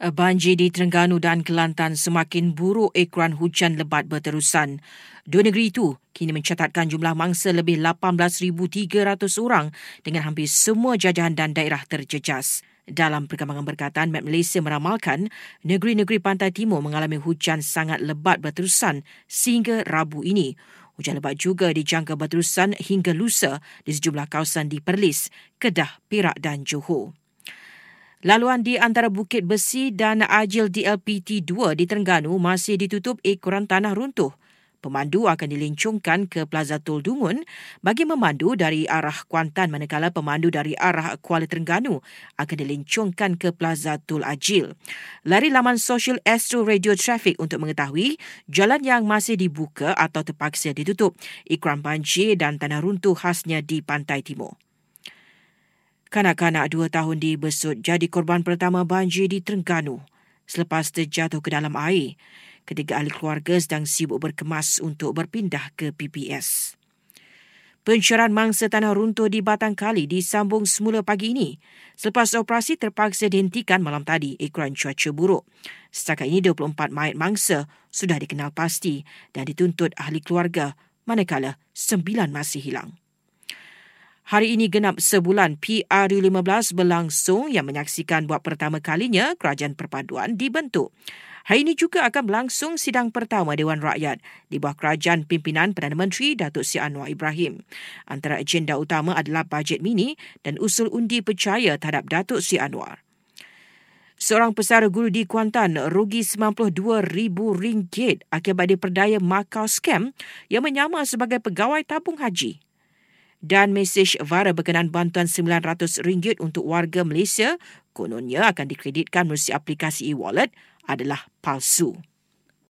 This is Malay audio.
Banjir di Terengganu dan Kelantan semakin buruk ekran hujan lebat berterusan. Dua negeri itu kini mencatatkan jumlah mangsa lebih 18,300 orang dengan hampir semua jajahan dan daerah terjejas. Dalam perkembangan berkaitan, Met Malaysia meramalkan negeri-negeri pantai timur mengalami hujan sangat lebat berterusan sehingga Rabu ini. Hujan lebat juga dijangka berterusan hingga lusa di sejumlah kawasan di Perlis, Kedah, Perak dan Johor. Laluan di antara Bukit Besi dan Ajil DLPT2 di Terengganu masih ditutup ekoran tanah runtuh. Pemandu akan dilincungkan ke Plaza Tol Dungun bagi memandu dari arah Kuantan manakala pemandu dari arah Kuala Terengganu akan dilincungkan ke Plaza Tol Ajil. Lari laman sosial Astro Radio Traffic untuk mengetahui jalan yang masih dibuka atau terpaksa ditutup. Ikram banjir dan tanah runtuh khasnya di Pantai Timur. Kanak-kanak dua tahun di Besut jadi korban pertama banjir di Terengganu selepas terjatuh ke dalam air. Ketiga ahli keluarga sedang sibuk berkemas untuk berpindah ke PPS. Pencarian mangsa tanah runtuh di Batang Kali disambung semula pagi ini. Selepas operasi terpaksa dihentikan malam tadi ikran cuaca buruk. Setakat ini 24 mayat mangsa sudah dikenal pasti dan dituntut ahli keluarga manakala sembilan masih hilang. Hari ini genap sebulan PRU15 berlangsung yang menyaksikan buat pertama kalinya kerajaan perpaduan dibentuk. Hari ini juga akan berlangsung sidang pertama Dewan Rakyat di bawah kerajaan pimpinan Perdana Menteri Datuk Seri Anwar Ibrahim. Antara agenda utama adalah bajet mini dan usul undi percaya terhadap Datuk Seri Anwar. Seorang pesara guru di Kuantan rugi RM92,000 akibat diperdaya Macau scam yang menyamar sebagai pegawai tabung haji dan mesej viral berkenaan bantuan RM900 untuk warga Malaysia kononnya akan dikreditkan melalui aplikasi e-wallet adalah palsu.